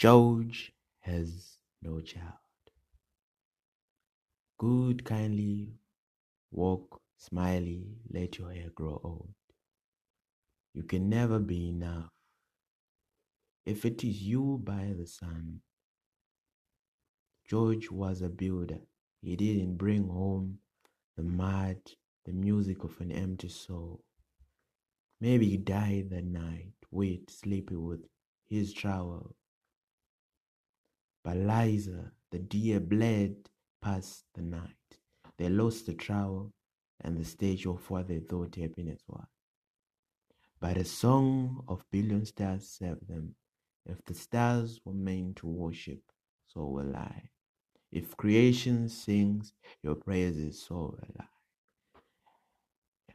George has no child. Good kindly walk smiley, let your hair grow old. You can never be enough. If it is you by the sun, George was a builder. He didn't bring home the mud, the music of an empty soul. Maybe he died that night, wet, sleepy with his trowel. Liza, the deer, bled past the night. They lost the trowel and the stage of what they thought happiness was. But a song of billion stars saved them. If the stars were meant to worship, so will I. If creation sings your praises, so will I.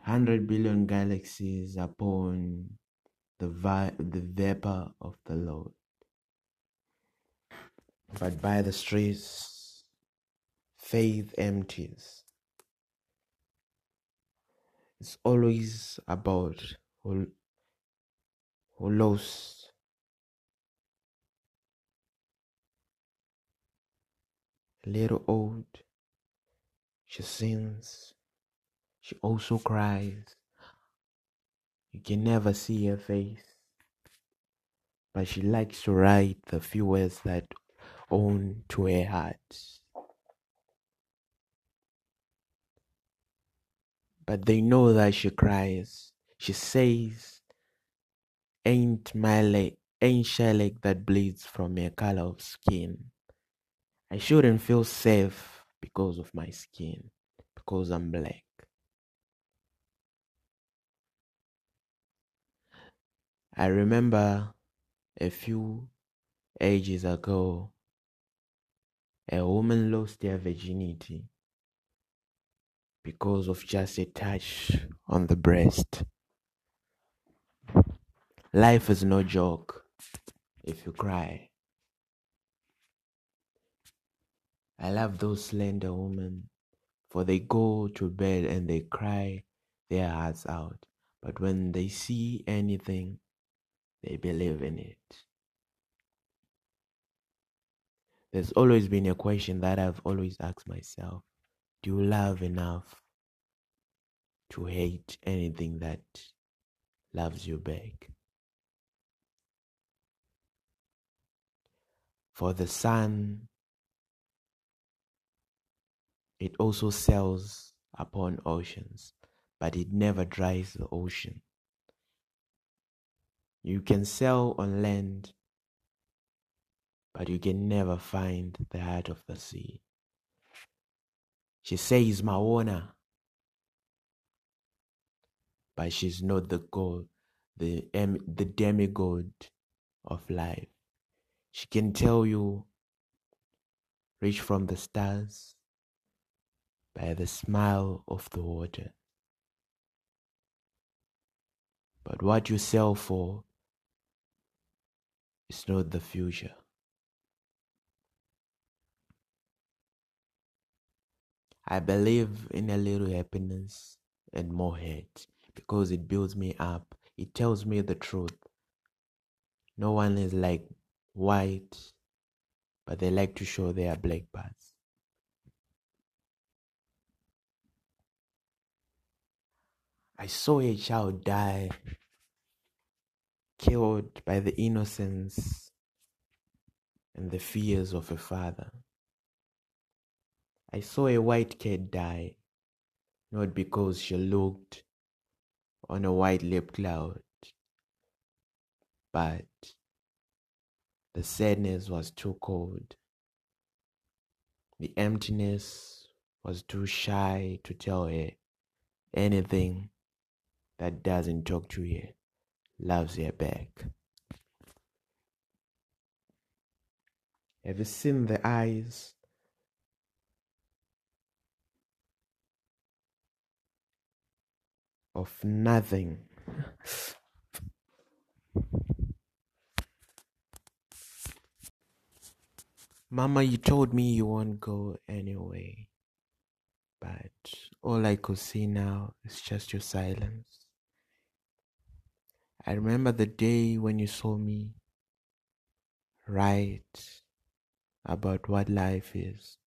A hundred billion galaxies upon the, vi- the vapor of the Lord. But by the streets, faith empties. It's always about who, who lost. A little old, she sings, she also cries. You can never see her face, but she likes to write the few words that own to her heart. But they know that she cries. She says, Ain't my leg, ain't she leg that bleeds from her color of skin. I shouldn't feel safe because of my skin, because I'm black. I remember a few ages ago, a woman lost their virginity because of just a touch on the breast. Life is no joke if you cry. I love those slender women, for they go to bed and they cry their hearts out. But when they see anything, they believe in it. There's always been a question that I've always asked myself Do you love enough to hate anything that loves you back? For the sun, it also sails upon oceans, but it never dries the ocean. You can sail on land, but you can never find the heart of the sea. She says Maona, but she's not the god, the em- the demigod of life. She can tell you, reach from the stars by the smile of the water. But what you sell for is not the future. I believe in a little happiness and more hate because it builds me up. It tells me the truth. No one is like white, but they like to show their black parts. I saw a child die, killed by the innocence and the fears of a father. I saw a white cat die, not because she looked on a white lip cloud, but the sadness was too cold. The emptiness was too shy to tell her anything that doesn't talk to her loves her back. Have you seen the eyes of nothing? Mama, you told me you won't go anyway, but all I could see now is just your silence. I remember the day when you saw me write about what life is.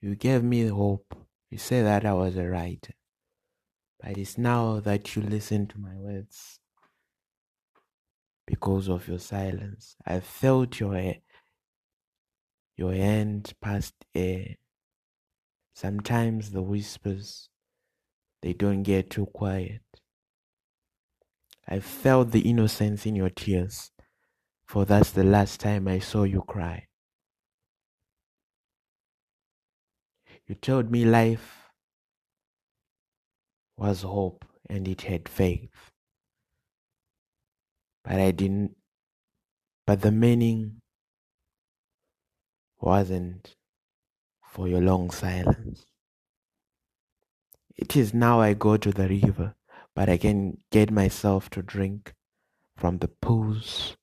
You gave me hope. You said that I was a writer. But it's now that you listen to my words because of your silence. I felt your your hand past air. Sometimes the whispers they don't get too quiet. I felt the innocence in your tears, for that's the last time I saw you cry. You told me life was hope and it had faith. But I didn't, but the meaning wasn't for your long silence. It is now I go to the river, but I can get myself to drink from the pools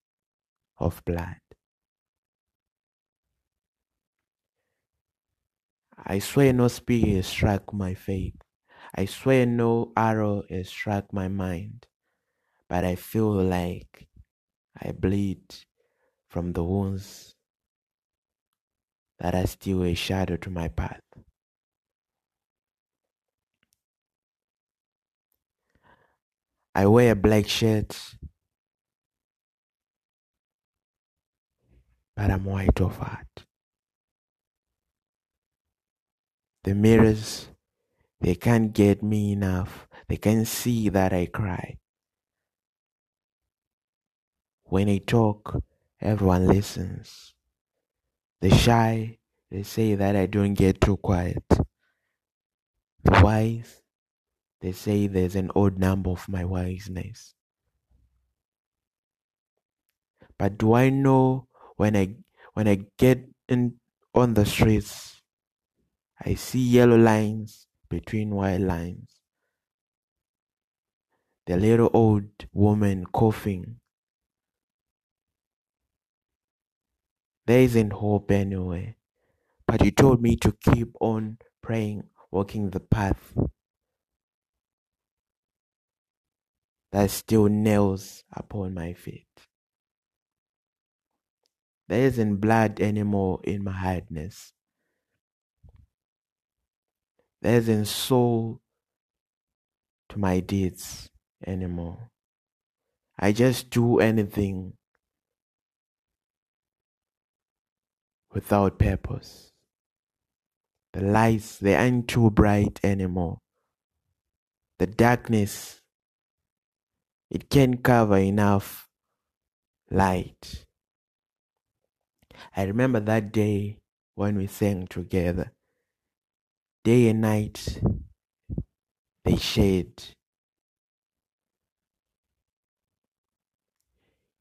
of blood. I swear no spear struck my faith. I swear no arrow has struck my mind. But I feel like I bleed from the wounds that are still a shadow to my path. I wear a black shirt, but I'm white of heart. The mirrors, they can't get me enough. They can't see that I cry. When I talk, everyone listens. The shy, they say that I don't get too quiet. The wise, they say there's an odd number of my wiseness. But do I know when I when I get in on the streets I see yellow lines between white lines. The little old woman coughing. There isn't hope anyway, But you told me to keep on praying, walking the path that still nails upon my feet. There isn't blood anymore in my hardness. There isn't soul to my deeds anymore. I just do anything without purpose. The lights, they aren't too bright anymore. The darkness, it can't cover enough light. I remember that day when we sang together. Day and night they shared.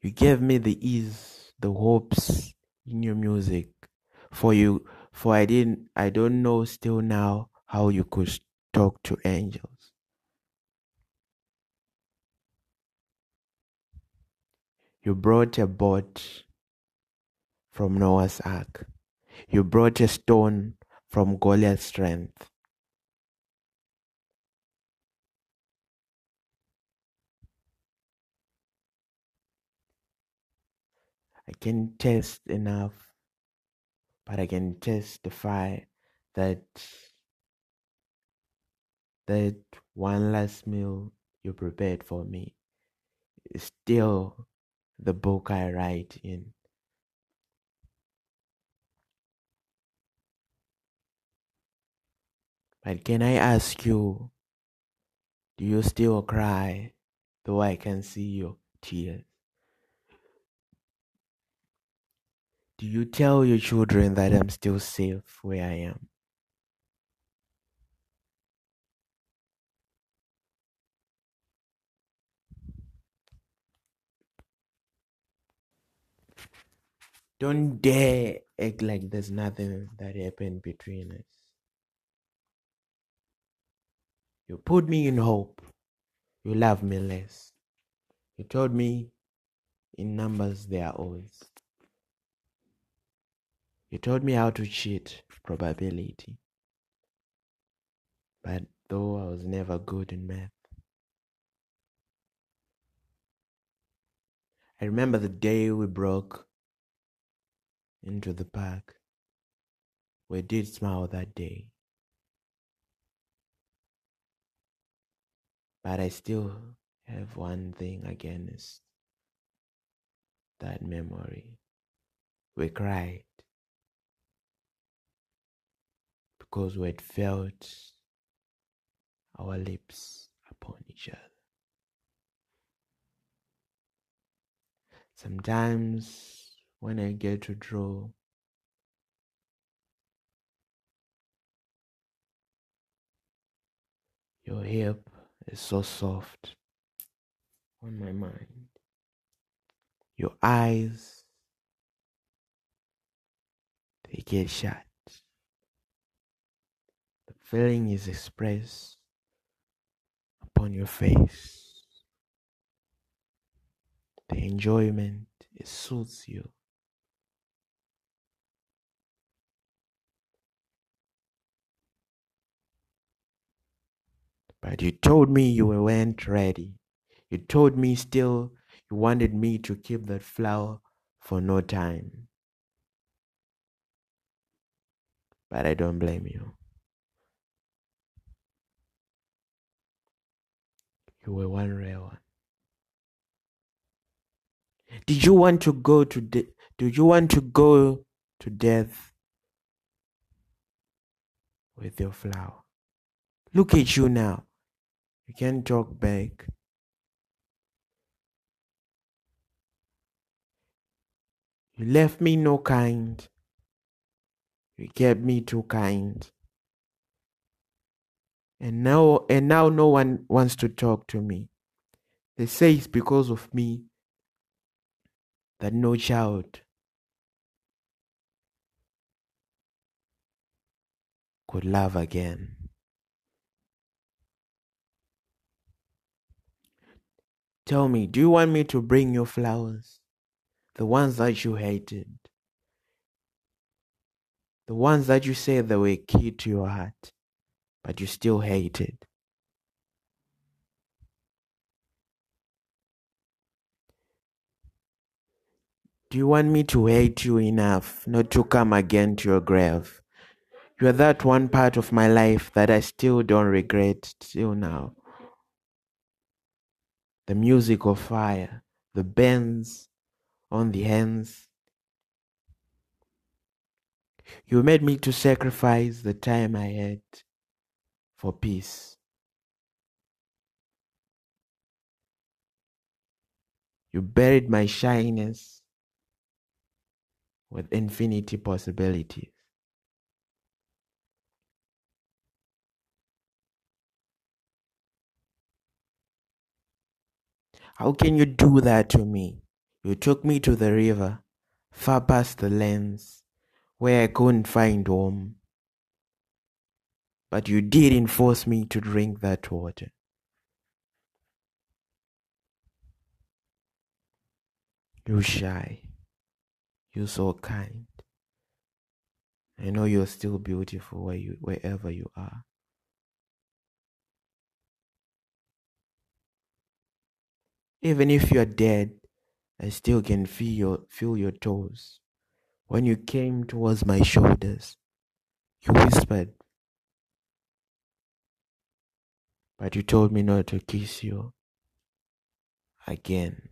You gave me the ease, the hopes in your music. For you for I didn't I don't know still now how you could talk to angels. You brought a boat from Noah's Ark. You brought a stone from Goliath's strength. I can test enough, but I can testify that that one last meal you prepared for me is still the book I write in. But can I ask you, do you still cry though I can see your tears? Do you tell your children that I'm still safe where I am? Don't dare act like there's nothing that happened between us. You put me in hope. You love me less. You told me in numbers they are odds. You told me how to cheat probability. But though I was never good in math, I remember the day we broke into the park. We did smile that day. But I still have one thing against that memory. We cried because we had felt our lips upon each other. Sometimes when I get to draw, your hip is so soft on my mind. Your eyes, they get shut. The feeling is expressed upon your face. The enjoyment, it suits you. But you told me you weren't ready. You told me still you wanted me to keep that flower for no time. But I don't blame you. You were one rare one. Did you want to go to de- did you want to go to death with your flower? Look at you now. You can't talk back. You left me no kind. You kept me too kind. And now and now no one wants to talk to me. They say it's because of me that no child could love again. Tell me, do you want me to bring you flowers? The ones that you hated. The ones that you said they were key to your heart, but you still hated. Do you want me to hate you enough not to come again to your grave? You are that one part of my life that I still don't regret till now. The music of fire, the bends on the hands. You made me to sacrifice the time I had for peace. You buried my shyness with infinity possibilities. How can you do that to me? You took me to the river, far past the lands, where I couldn't find home. But you didn't force me to drink that water. You shy. You're so kind. I know you're still beautiful where you, wherever you are. Even if you're dead, I still can feel your, feel your toes. When you came towards my shoulders, you whispered, but you told me not to kiss you again.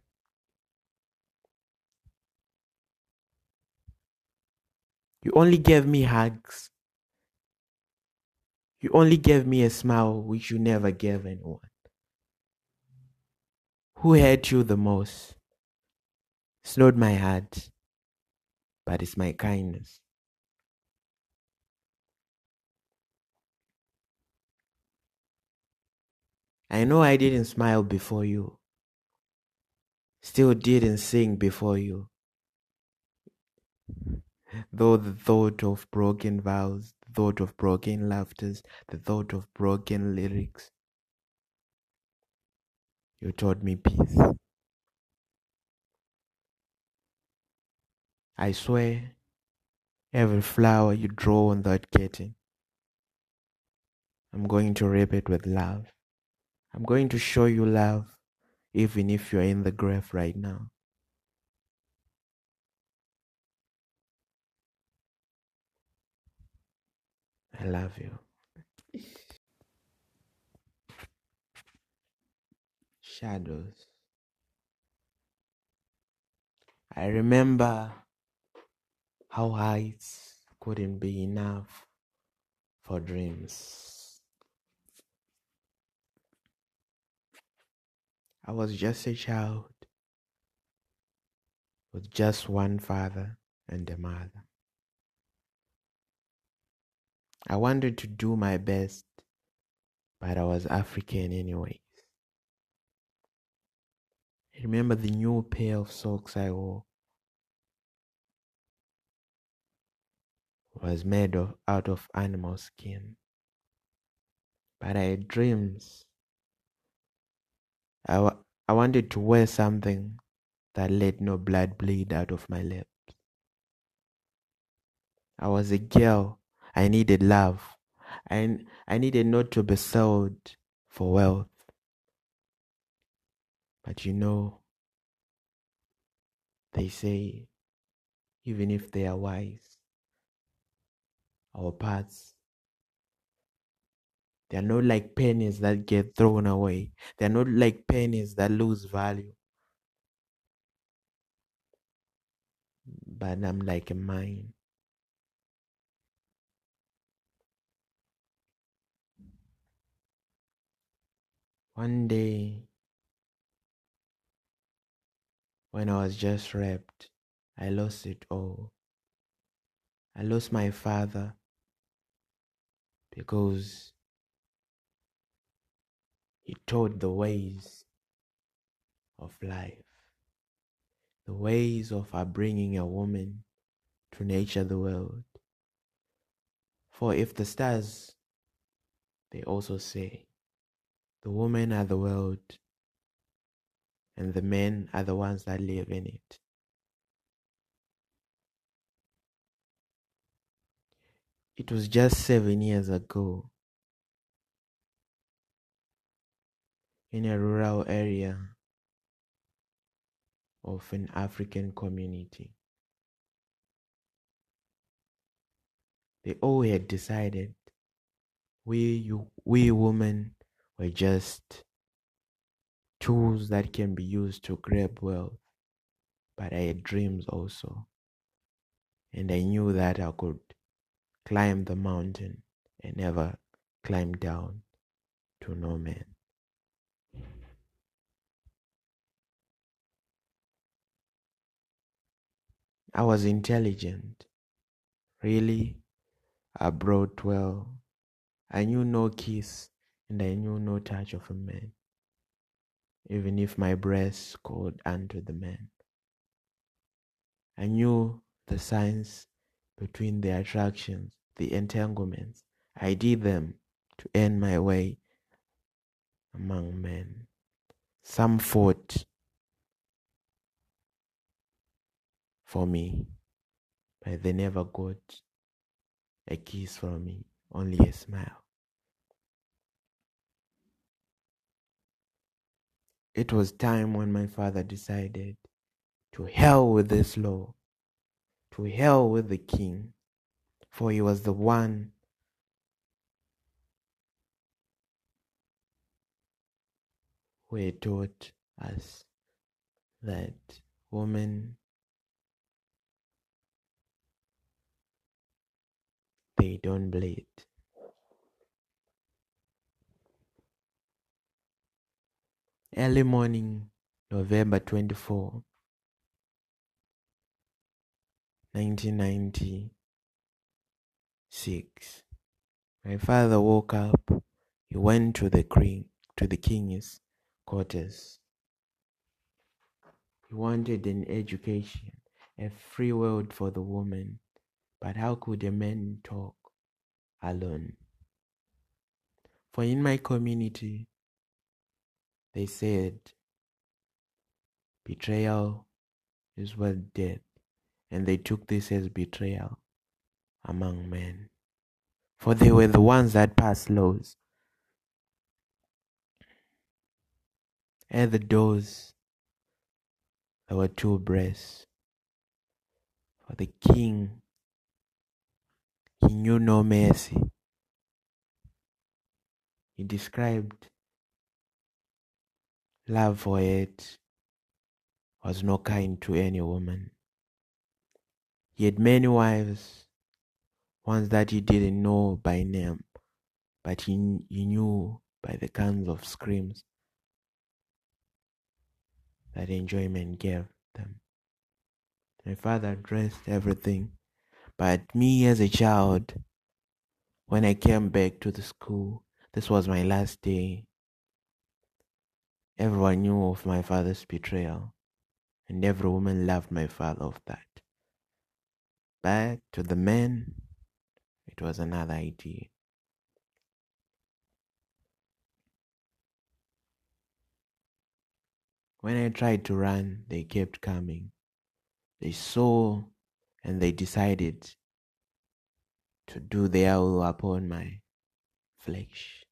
You only gave me hugs. You only gave me a smile which you never gave anyone. Who hurt you the most? It's not my heart, but it's my kindness. I know I didn't smile before you, still didn't sing before you. Though the thought of broken vows, the thought of broken laughters, the thought of broken lyrics, you taught me peace. I swear, every flower you draw on that curtain, I'm going to rip it with love. I'm going to show you love, even if you're in the grave right now. I love you. Shadows. I remember how heights couldn't be enough for dreams. I was just a child with just one father and a mother. I wanted to do my best, but I was African anyways. I remember the new pair of socks I wore was made of, out of animal skin. But I had dreams. I, I wanted to wear something that let no blood bleed out of my lips. I was a girl. I needed love. I, I needed not to be sold for wealth. But you know, they say, even if they are wise, our paths, they are not like pennies that get thrown away. They are not like pennies that lose value. But I'm like a mine. One day, when I was just raped, I lost it all. I lost my father because he taught the ways of life, the ways of bringing a woman to nature the world. For if the stars, they also say, the women are the world, and the men are the ones that live in it. It was just seven years ago in a rural area of an African community. They all had decided we, you, we women were just tools that can be used to grab wealth. But I had dreams also. And I knew that I could climb the mountain and never climb down to no man. I was intelligent. Really, I brought well. I knew no kiss and I knew no touch of a man, even if my breast called unto the men. I knew the signs between the attractions, the entanglements. I did them to earn my way among men. Some fought for me, but they never got a kiss from me, only a smile. It was time when my father decided to hell with this law, to hell with the king, for he was the one who had taught us that women they don't bleed. Early morning, November 24, 1996. My father woke up. He went to the king, to the king's quarters. He wanted an education, a free world for the woman. But how could a man talk alone? For in my community, they said betrayal is worth death, and they took this as betrayal among men. For they were the ones that passed laws. At the doors, there were two breasts. For the king, he knew no mercy. He described love for it was not kind to any woman. He had many wives, ones that he didn't know by name, but he, he knew by the kinds of screams that enjoyment gave them. My father addressed everything, but me as a child, when I came back to the school, this was my last day. Everyone knew of my father's betrayal, and every woman loved my father of that. But to the men, it was another idea. When I tried to run, they kept coming. They saw and they decided to do their will upon my flesh.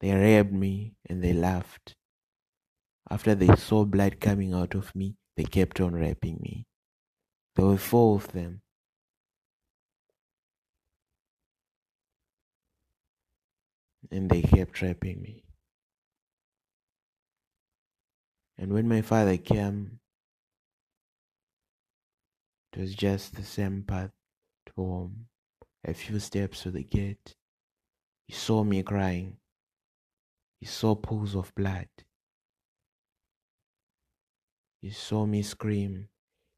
They raped me and they laughed. After they saw blood coming out of me, they kept on raping me. There were four of them. And they kept raping me. And when my father came, it was just the same path to home, a few steps to the gate. He saw me crying. He saw pools of blood. He saw me scream.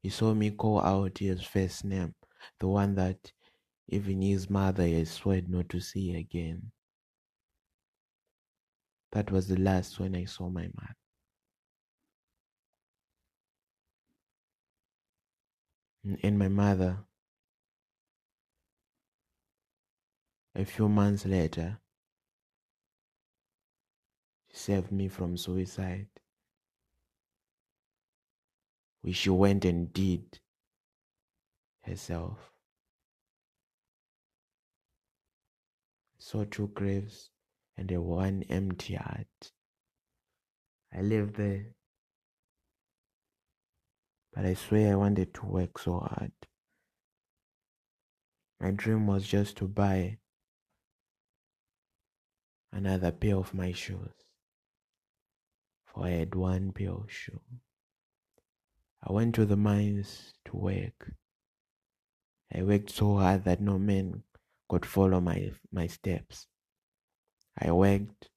He saw me call out his first name, the one that even his mother had sworn not to see again. That was the last when I saw my mother. And my mother, a few months later, she saved me from suicide which she went and did herself. Saw two graves and a one empty heart. I lived there, but I swear I wanted to work so hard. My dream was just to buy another pair of my shoes, for I had one pair of shoes. I went to the mines to work. I worked so hard that no man could follow my, my steps. I worked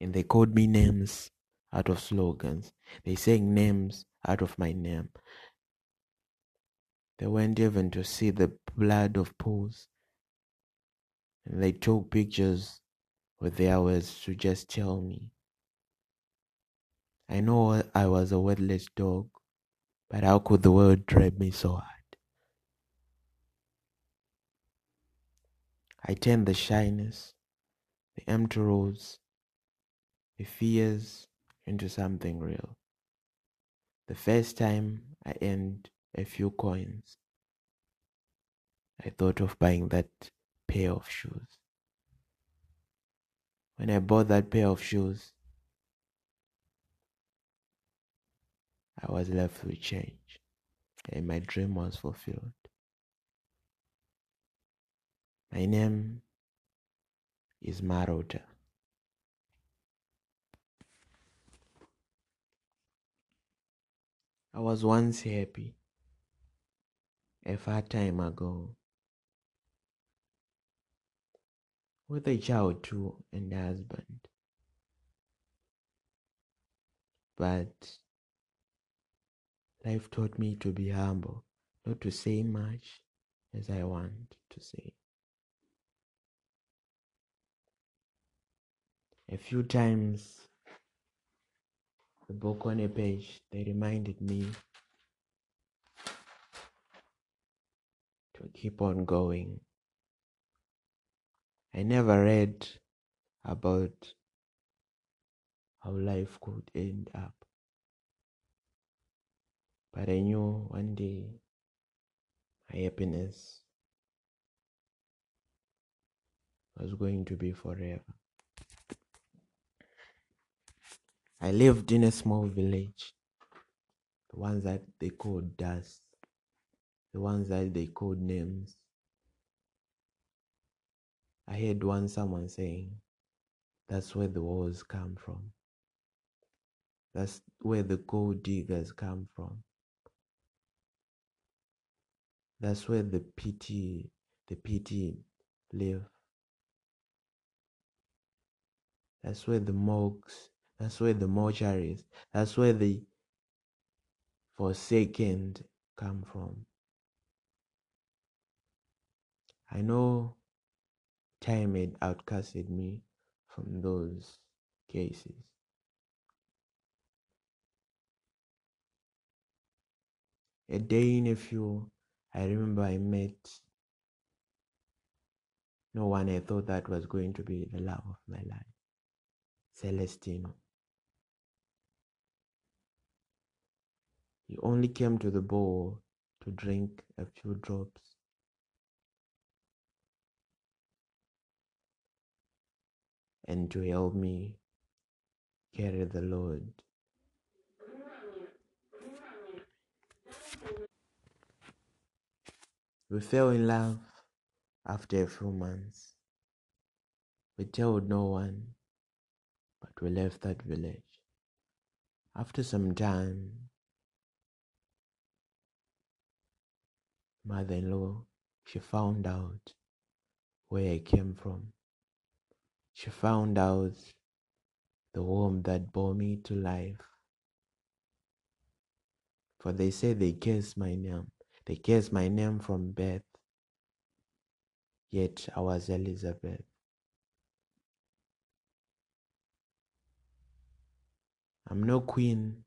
and they called me names out of slogans. They sang names out of my name. They went even to see the blood of pools. And they took pictures with their words to just tell me. I know I was a worthless dog but how could the world drive me so hard? I turned the shyness, the empty roads, the fears into something real. The first time I earned a few coins, I thought of buying that pair of shoes. When I bought that pair of shoes, I was left with change, and my dream was fulfilled. My name is Marota. I was once happy a far time ago with a child too and a husband. But Life taught me to be humble, not to say much as I want to say. A few times, the book on a page, they reminded me to keep on going. I never read about how life could end up. But I knew one day my happiness was going to be forever. I lived in a small village, the ones that they called dust, the ones that they called names. I heard one someone saying, That's where the wars come from. That's where the gold diggers come from. That's where the pity, the pity live. That's where the morgues, that's where the mortuaries, that's where the forsaken come from. I know time had outcasted me from those cases. A day in a few, I remember I met no one I thought that was going to be the love of my life. Celestino. He only came to the ball to drink a few drops. And to help me carry the load. We fell in love after a few months. We told no one, but we left that village. After some time, mother-in-law, she found out where I came from. She found out the womb that bore me to life. For they say they guessed my name. They guessed my name from birth. Yet I was Elizabeth. I'm no queen,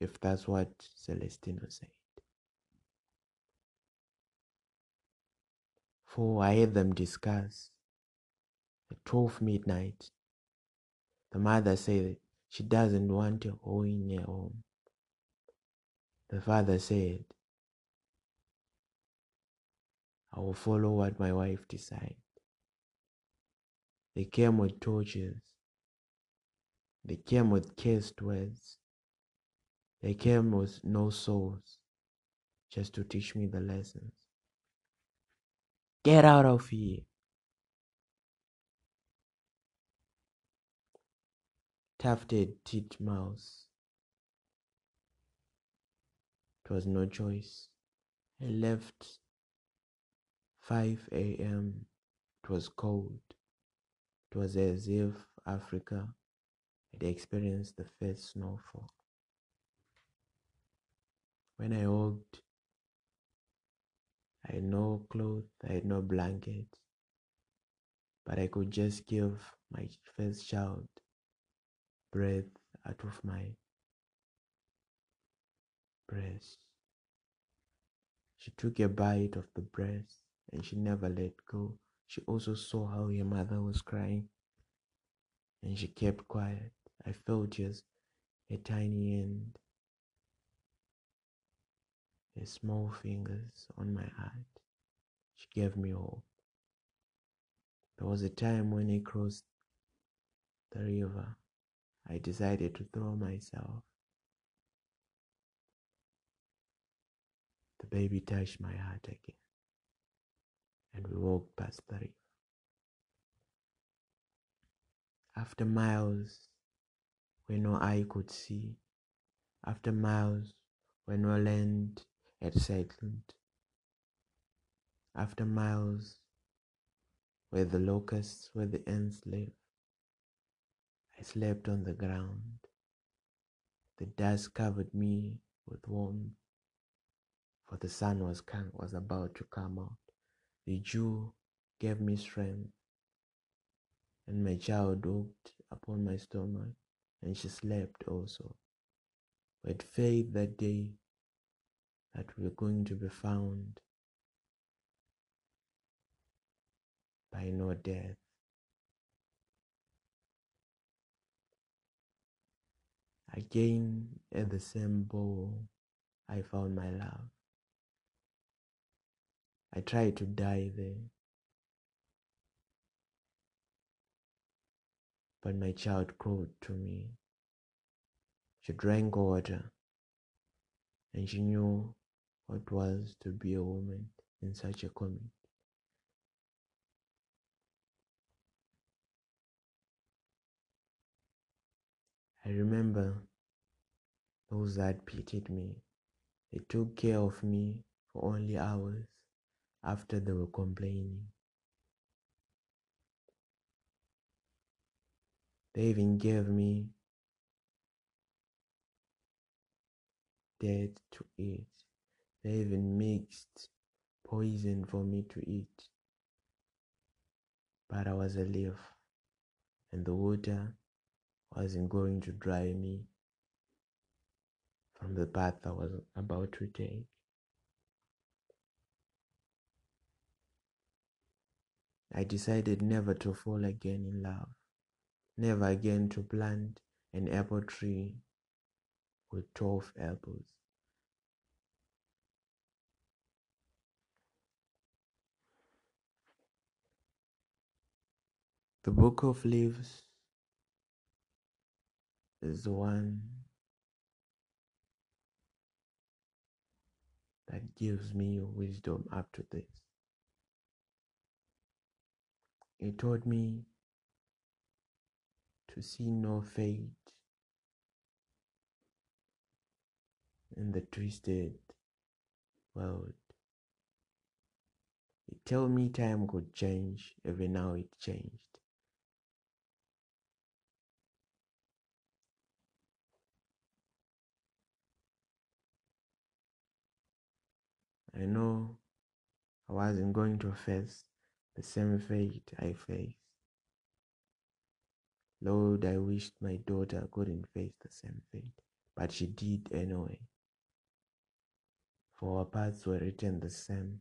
if that's what Celestino said. For I heard them discuss at 12 midnight. The mother said she doesn't want her home. The father said, I will follow what my wife decides. They came with torches. They came with cursed words. They came with no souls just to teach me the lessons. Get out of here. Tufted titmouse. It was no choice. I left 5 a.m. It was cold. It was as if Africa had experienced the first snowfall. When I walked, I had no clothes, I had no blanket, but I could just give my first child breath out of my breast. She took a bite of the breast and she never let go. She also saw how her mother was crying and she kept quiet. I felt just a tiny end, her small fingers on my heart. She gave me hope. There was a time when I crossed the river. I decided to throw myself. The baby touched my heart again, and we walked past the river. After miles where no eye could see, after miles where no land had settled, after miles where the locusts, where the ants live, I slept on the ground. The dust covered me with warmth, for the sun was come, was about to come out. The dew gave me strength, and my child walked upon my stomach, and she slept also. Had faith that day that we were going to be found by no death. Again, at the same bowl, I found my love. I try to die there. But my child called to me. She drank water and she knew what was to be a woman in such a community. I remember those that pitied me. They took care of me for only hours after they were complaining. They even gave me dead to eat. They even mixed poison for me to eat. But I was a leaf, and the water wasn't going to dry me from the path I was about to take. I decided never to fall again in love, never again to plant an apple tree with 12 apples. The Book of Leaves is the one that gives me wisdom to this. It taught me to see no fate in the twisted world. He told me time could change, even now it changed. I know I wasn't going to face the same fate I faced. Lord, I wished my daughter couldn't face the same fate, but she did anyway. For our paths were written the same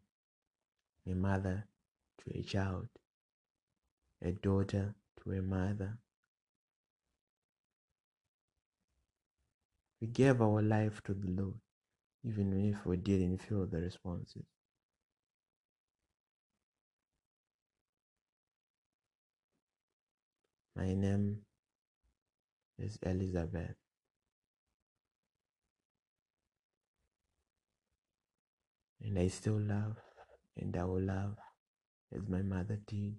a mother to a child, a daughter to a mother. We gave our life to the Lord even if we didn't feel the responses. My name is Elizabeth. And I still love and I will love as my mother did.